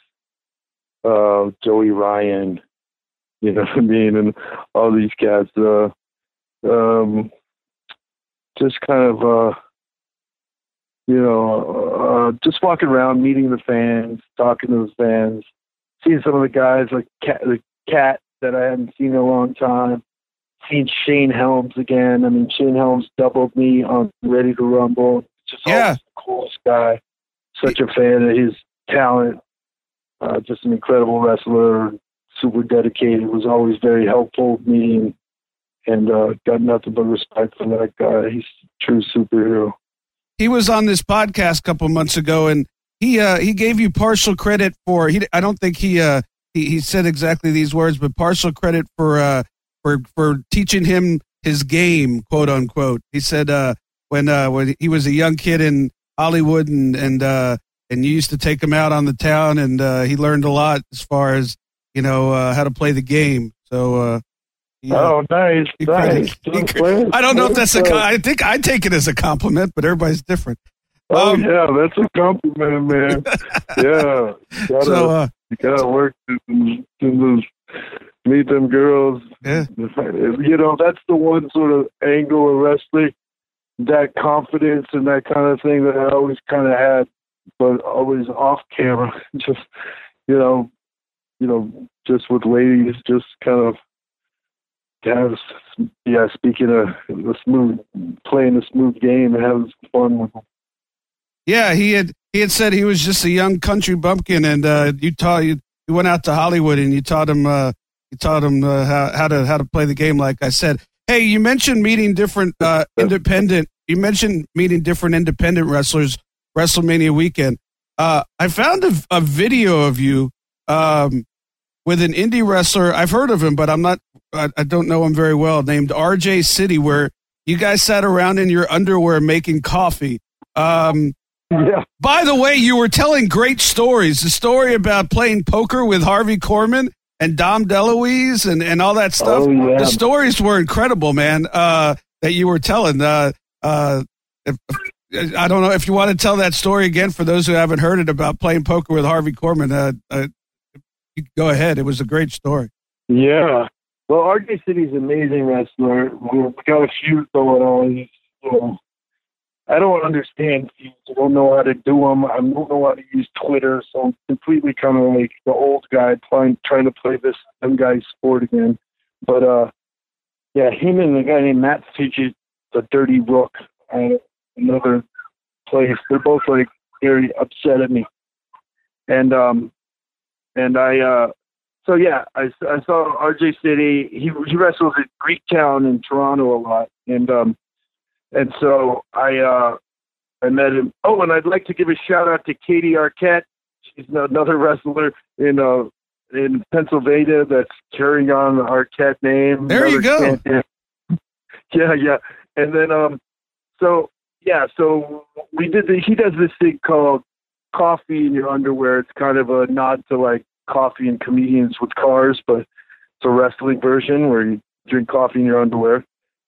uh, Joey Ryan, you know what I mean, and all these cats. Uh, um, just kind of uh, you know, uh, just walking around, meeting the fans, talking to the fans, seeing some of the guys like Cat, the Cat that I hadn't seen in a long time, seeing Shane Helms again. I mean, Shane Helms doubled me on Ready to Rumble. Just yeah, the coolest guy. Such a fan of his talent. Uh, just an incredible wrestler, super dedicated. Was always very helpful me, and uh, got nothing but respect for that guy. He's true superhero he was on this podcast a couple months ago, and he uh, he gave you partial credit for. He I don't think he uh he, he said exactly these words, but partial credit for uh for for teaching him his game, quote unquote. He said uh when uh when he was a young kid in Hollywood and and uh and you used to take him out on the town, and uh, he learned a lot as far as you know uh, how to play the game. So uh, Yeah. Oh, nice, He nice. credit- he- I don't know if that's a. I think I take it as a compliment, but everybody's different. Oh um, yeah, that's a compliment, man. yeah, gotta, So, uh, you gotta work to, to meet them girls. Yeah. You know, that's the one sort of angle of wrestling, that confidence and that kind of thing that I always kind of had, but always off camera. Just, you know, you know, just with ladies, just kind of have, yeah. Speaking of the smooth, playing the smooth game and having fun with them. yeah, he had he had said he was just a young country bumpkin, and uh, you taught you, you went out to Hollywood and you taught him uh, you taught him uh, how, how to how to play the game. Like I said, hey, you mentioned meeting different uh, independent. You mentioned meeting different independent wrestlers WrestleMania weekend. Uh, I found a, a video of you um, with an indie wrestler. I've heard of him, but I'm not. I, I don't know him very well. Named RJ City, where you guys sat around in your underwear making coffee. Um, Yeah. by the way, you were telling great stories. The story about playing poker with Harvey Korman and Dom DeLuise and, and all that stuff. Oh, yeah. The stories were incredible, man, uh, that you were telling. Uh, uh, if, I don't know if you want to tell that story again for those who haven't heard it about playing poker with Harvey Korman. Uh, uh, you can go ahead. It was a great story. Yeah. Well, RJ City's amazing wrestler. We've got a feud going on. Know, I don't understand feuds. I don't know how to do them. I don't know how to use Twitter, so I'm completely kind of like the old guy trying trying to play this them guy's sport again. But uh, yeah, him and the guy named Matt Fidget, the Dirty Rook, uh, another place. They're both like very upset at me, and um, and I uh so yeah, I, I saw RJ City. He he wrestles at Greek Town in Toronto a lot, and um, and so I uh, I met him. Oh, and I'd like to give a shout out to Katie Arquette. She's another wrestler in uh in Pennsylvania that's carrying on the Arquette name. There you go. champion. Yeah, yeah, and then um, so yeah, so we did the. He does this thing called coffee in your underwear. It's kind of a nod to like coffee and comedians with cars, but it's a wrestling version where you drink coffee in your underwear.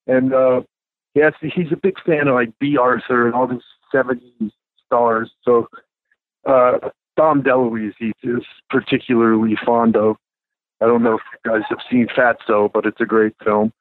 And uh has, he's a big fan of like Bea Arthur and all these seventies stars. So uh Dom DeLuise he is particularly fond of. I don't know if you guys have seen Fatso, but it's a great film.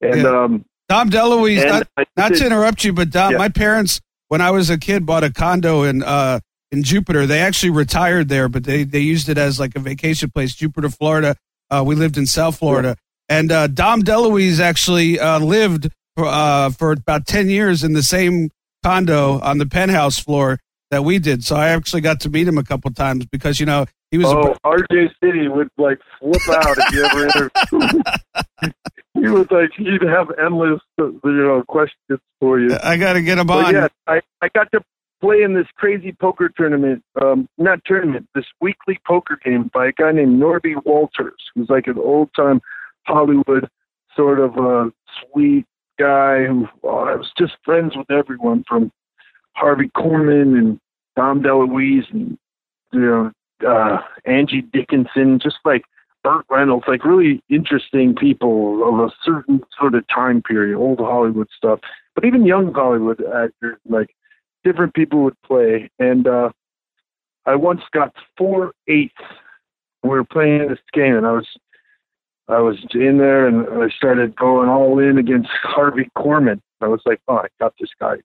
And Yeah. um Dom DeLuise, not, not to interrupt you, but Dom, Yeah. my parents, when I was a kid, bought a condo in uh, in Jupiter. They actually retired there, but they, they used it as like a vacation place, Jupiter, Florida. Uh, we lived in South Florida, and uh, Dom DeLuise actually uh, lived for, uh, for about ten years in the same condo on the penthouse floor that we did. So I actually got to meet him a couple times because you know he was. a Oh, RJ City would like flip out if you ever interviewed. he would like he'd have endless you know questions for you. I got to get him But on. yeah, I I got to play in this crazy poker tournament. Um, not tournament, this weekly poker game by a guy named Norby Walters, who's like an old time Hollywood sort of uh, sweet guy who uh, I was just friends with everyone from Harvey Korman and Dom DeLuise and you know uh, Angie Dickinson, just like Burt Reynolds, like really interesting people of a certain sort of time period, old Hollywood stuff, but even young Hollywood actors, like different people would play. And uh, I once got four eighths. We were playing this game, and I was I was in there, and I started going all in against Harvey Korman. I was like, oh, I got this guy.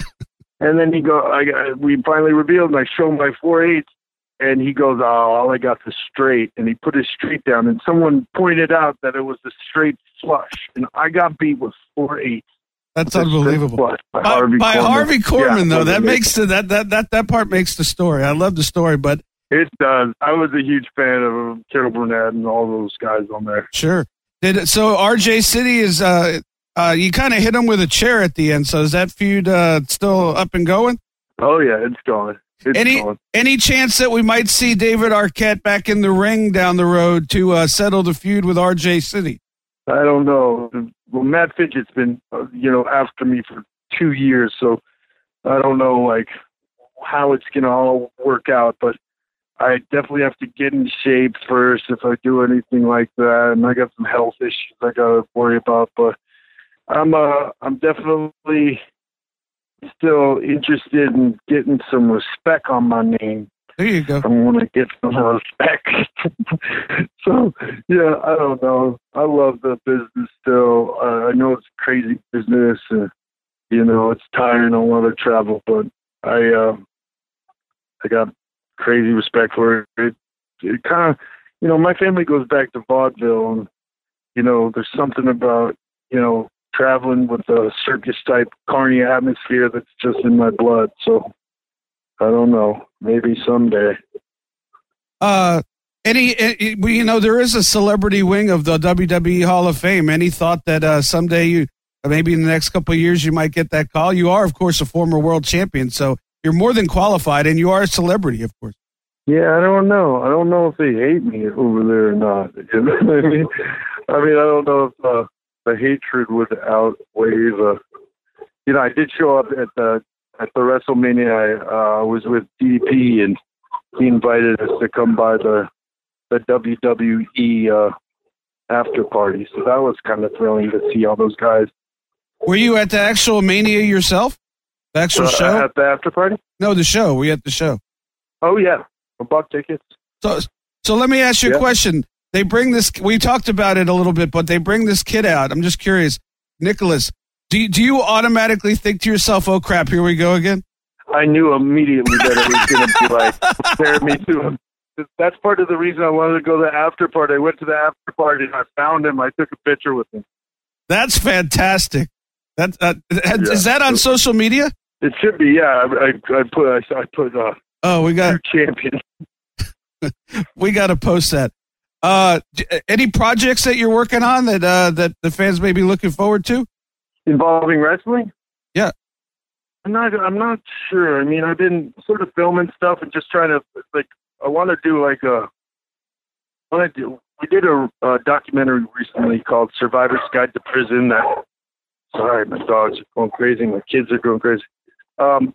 and then he go, I, I we finally revealed, and I show him my four eighths, and he goes, "Oh, all I got is straight." And he put his straight down, and someone pointed out that it was a straight flush, and I got beat with four eights. That's With a straight unbelievable. flush by, by Harvey by Korman. Harvey Korman, Yeah, though, that makes the, that that that that part makes the story. I love the story, but it does. I was a huge fan of Carol Burnett and all those guys on there. sure. Did so? RJ City is uh uh you kind of hit him with a chair at the end. So is that feud uh still up and going? Oh yeah, it's gone. It's Any gone. any chance that we might see David Arquette back in the ring down the road to uh, settle the feud with RJ City? I don't know. Well, Matt Fidget's been, uh, you know, after me for two years, so I don't know like how it's gonna all work out. But I definitely have to get in shape first if I do anything like that, and I got some health issues I gotta worry about. But I'm uh I'm definitely still interested in getting some respect on my name. There you go. I want to get some respect. so yeah, I don't know. I love the business still. Uh, I know it's crazy business, and you know it's tiring. I want to travel, but I um I got crazy respect for it. It, it kind of, you know, my family goes back to vaudeville, and you know, there's something about you know traveling with a circus type carny atmosphere that's just in my blood. So I don't know. Maybe someday. Uh, any, any, you know, there is a celebrity wing of the WWE Hall of Fame. Any thought that uh, someday you, maybe in the next couple of years, you might get that call? You are, of course, a former world champion, so you're more than qualified, and you are a celebrity, of course. Yeah, I don't know. I don't know if they hate me over there or not. You know what I mean? I mean, I don't know if uh, the hatred would outweigh the. You know, I did show up at the at the WrestleMania. I uh, was with DDP, and he invited us to come by the the WWE uh, after party. So that was kind of thrilling to see all those guys. Were you at the actual Mania yourself? The actual Uh, show? at the after party. No, the show. We at the show. Oh yeah, I bought tickets. So, so let me ask you a question. They bring this. We talked about it a little bit, but they bring this kid out. I'm just curious, Nicholas. Do you, do you automatically think to yourself, "Oh crap, here we go again"? I knew immediately that it was going to be like compare me to him. That's part of the reason I wanted to go to the after party. I went to the after party and I found him. I took a picture with him. That's fantastic. That uh, is that on social media? It should be, yeah. I, I, I put, I, I put uh, Oh, we got champion. we got to post that. Uh, any projects that you're working on that uh, that the fans may be looking forward to? Involving wrestling. Yeah. I'm not. I'm not sure. I mean, I've been sort of filming stuff and just trying to like. I want to do like a. I want to do. We did a, a documentary recently called "Survivor's Guide to Prison." That. Sorry, my dogs are going crazy. My kids are going crazy. Um,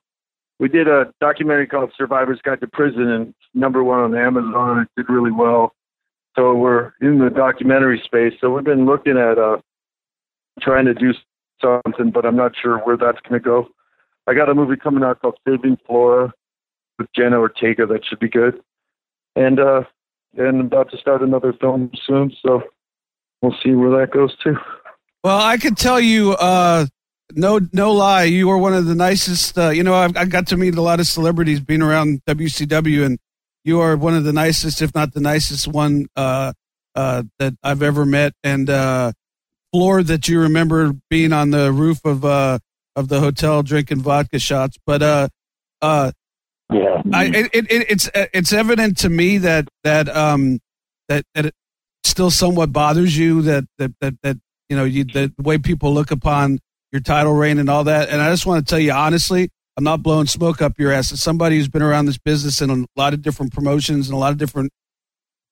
we did a documentary called "Survivor's Guide to Prison" and number one on Amazon. It did really well. So we're in the documentary space. So we've been looking at uh, trying to do something, but I'm not sure where that's going to go. I got a movie coming out called Saving Flora with Jenna Ortega that should be good, and uh, and about to start another film soon. So we'll see where that goes too. Well, I could tell you, uh, no, no lie, you are one of the nicest. Uh, you know, I've, I got to meet a lot of celebrities being around WCW, and you are one of the nicest, if not the nicest one uh, uh, that I've ever met. And uh, floor that you remember being on the roof of uh, of the hotel drinking vodka shots, but uh, uh, Yeah. I, it, it, it, it's it's evident to me that that um that that it still somewhat bothers you that that that, that you know you the way people look upon your title reign and all that. And I just want to tell you honestly, I'm not blowing smoke up your ass. As somebody who's been around this business in a lot of different promotions and a lot of different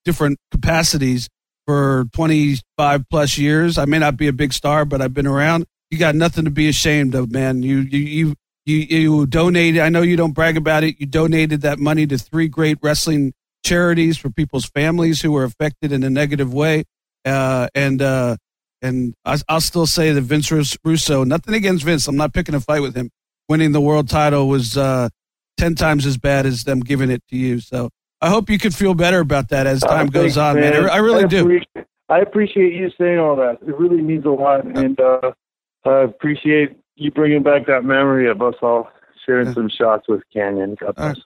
different capacities for 25 plus years. I may not be a big star, but I've been around. You got nothing to be ashamed of, man. You you you you, donated. I know you don't brag about it. You donated that money to three great wrestling charities for people's families who were affected in a negative way. Uh, and uh, and I, I'll still say that Vince Rus- Russo. Nothing against Vince. I'm not picking a fight with him. Winning the world title was uh, ten times as bad as them giving it to you. So I hope you could feel better about that as time Uh, goes thanks, on, man. I, I really do. I appreciate you saying all that. It really means a lot, and uh, I appreciate you bringing back that memory of us all sharing some shots with Kanyon. God All right. bless.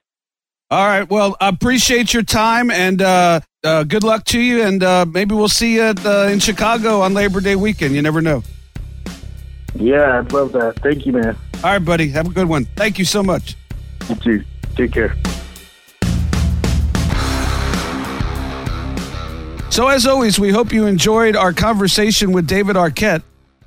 All right. Well, I appreciate your time and uh, uh, good luck to you. And uh, maybe we'll see you at, uh, in Chicago on Labor Day weekend. You never know. Yeah, I'd love that. Thank you, man. All right, buddy. Have a good one. Thank you so much. You too. Take care. So, as always, we hope you enjoyed our conversation with David Arquette.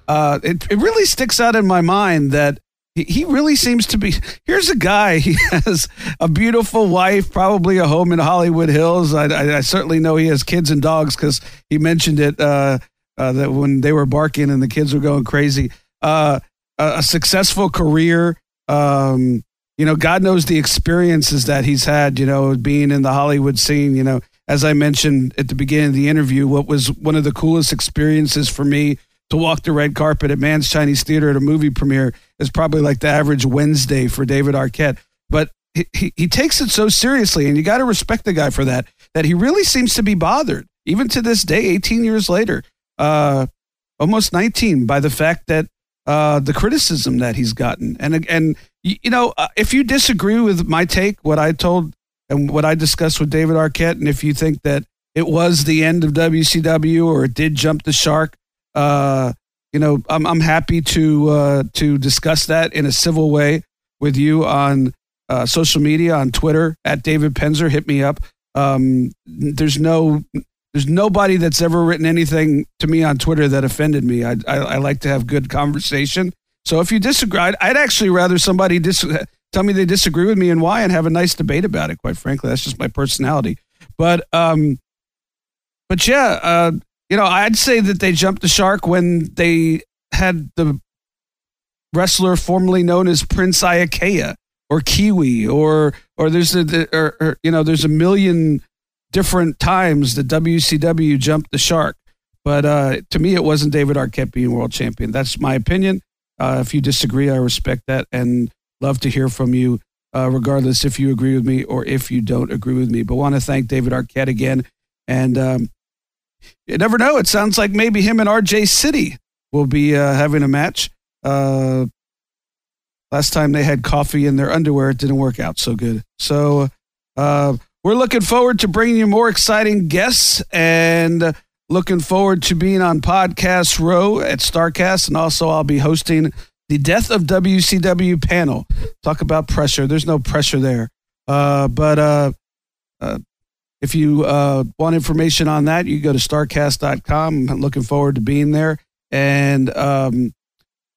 Uh, it, it really sticks out in my mind that he, really seems to be. Here's a guy, he has a beautiful wife, probably a home in Hollywood Hills. I, I, I certainly know he has kids and dogs because he mentioned it uh, uh, that when they were barking and the kids were going crazy. Uh, a, a successful career. Um, you know, God knows the experiences that he's had, you know, being in the Hollywood scene, you know, as I mentioned at the beginning of the interview, what was one of the coolest experiences for me to walk the red carpet at Mann's Chinese Theater at a movie premiere is probably like the average Wednesday for David Arquette. But he, he, he takes it so seriously, and you got to respect the guy for that, that he really seems to be bothered, even to this day, 18 years later, uh, almost 19, by the fact that uh, the criticism that he's gotten. And, and you know, uh, if you disagree with my take, what I told and what I discussed with David Arquette, and if you think that it was the end of WCW or it did jump the shark, uh, you know, I'm I'm happy to uh, to discuss that in a civil way with you on uh, social media on Twitter at David Penzer. Hit me up. Um, there's no there's nobody that's ever written anything to me on Twitter that offended me. I I, I like to have good conversation. So if you disagree, I'd, I'd actually rather somebody dis- tell me they disagree with me and why, and have a nice debate about it. Quite frankly, that's just my personality. But um, but yeah, uh, you know, I'd say that they jumped the shark when they had the wrestler formerly known as Prince Iaukea or Kwee Wee or or there's a or, or, you know there's a million different times the WCW jumped the shark. But uh, to me, it wasn't David Arquette being world champion. That's my opinion. Uh, if you disagree, I respect that and love to hear from you, uh, regardless if you agree with me or if you don't agree with me. But want to thank David Arquette again. And um, you never know. It sounds like maybe him and RJ City will be uh, having a match. Uh, last time they had coffee in their underwear, it didn't work out so good. So uh, we're looking forward to bringing you more exciting guests and looking forward to being on Podcast Row at Starcast. And also, I'll be hosting the Death of WCW panel. Talk about pressure. There's no pressure there. Uh, but uh, uh, if you uh, want information on that, you go to starcast.com. I'm looking forward to being there. And, um,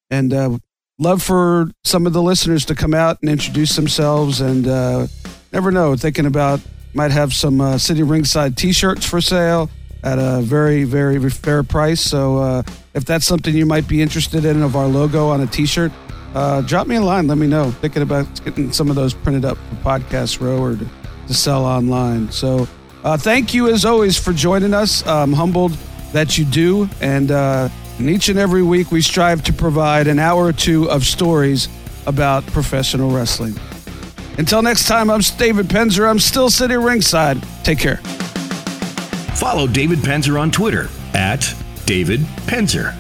and uh, love for some of the listeners to come out and introduce themselves. And uh, never know, thinking about might have some Sitting Ringside t shirts for sale at a very, very fair price. So if that's something you might be interested in of our logo on a t shirt, uh, drop me a line. Let me know. Thinking about getting some of those printed up for Podcast Row or to, to sell online. So uh, thank you as always for joining us. I'm humbled that you do. And, uh, and each and every week we strive to provide an hour or two of stories about professional wrestling. Until next time, I'm David Penzer. I'm still sitting ringside. Take care. Follow David Penzer on Twitter at David Penzer.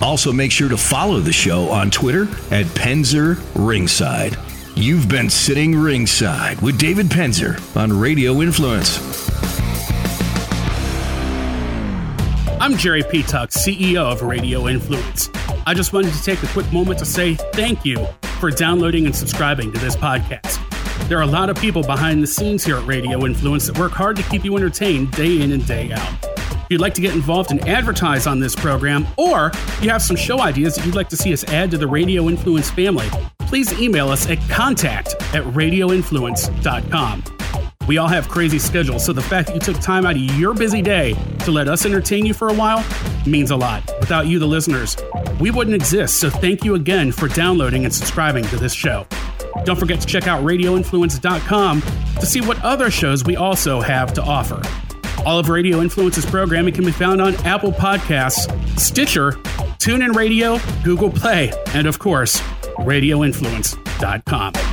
Also, make sure to follow the show on Twitter at Penzer Ringside. You've been sitting ringside with David Penzer on Radio Influence. I'm Jerry Petuck, CEO of Radio Influence. I just wanted to take a quick moment to say thank you for downloading and subscribing to this podcast. There are a lot of people behind the scenes here at Radio Influence that work hard to keep you entertained day in and day out. If you'd like to get involved and advertise on this program, or you have some show ideas that you'd like to see us add to the Radio Influence family, please email us at contact at radioinfluence.com. We all have crazy schedules, so the fact that you took time out of your busy day to let us entertain you for a while means a lot. Without you, the listeners, we wouldn't exist, so thank you again for downloading and subscribing to this show. Don't forget to check out radioinfluence.com to see what other shows we also have to offer. All of Radio Influence's programming can be found on Apple Podcasts, Stitcher, TuneIn Radio, Google Play, and of course, radioinfluence.com.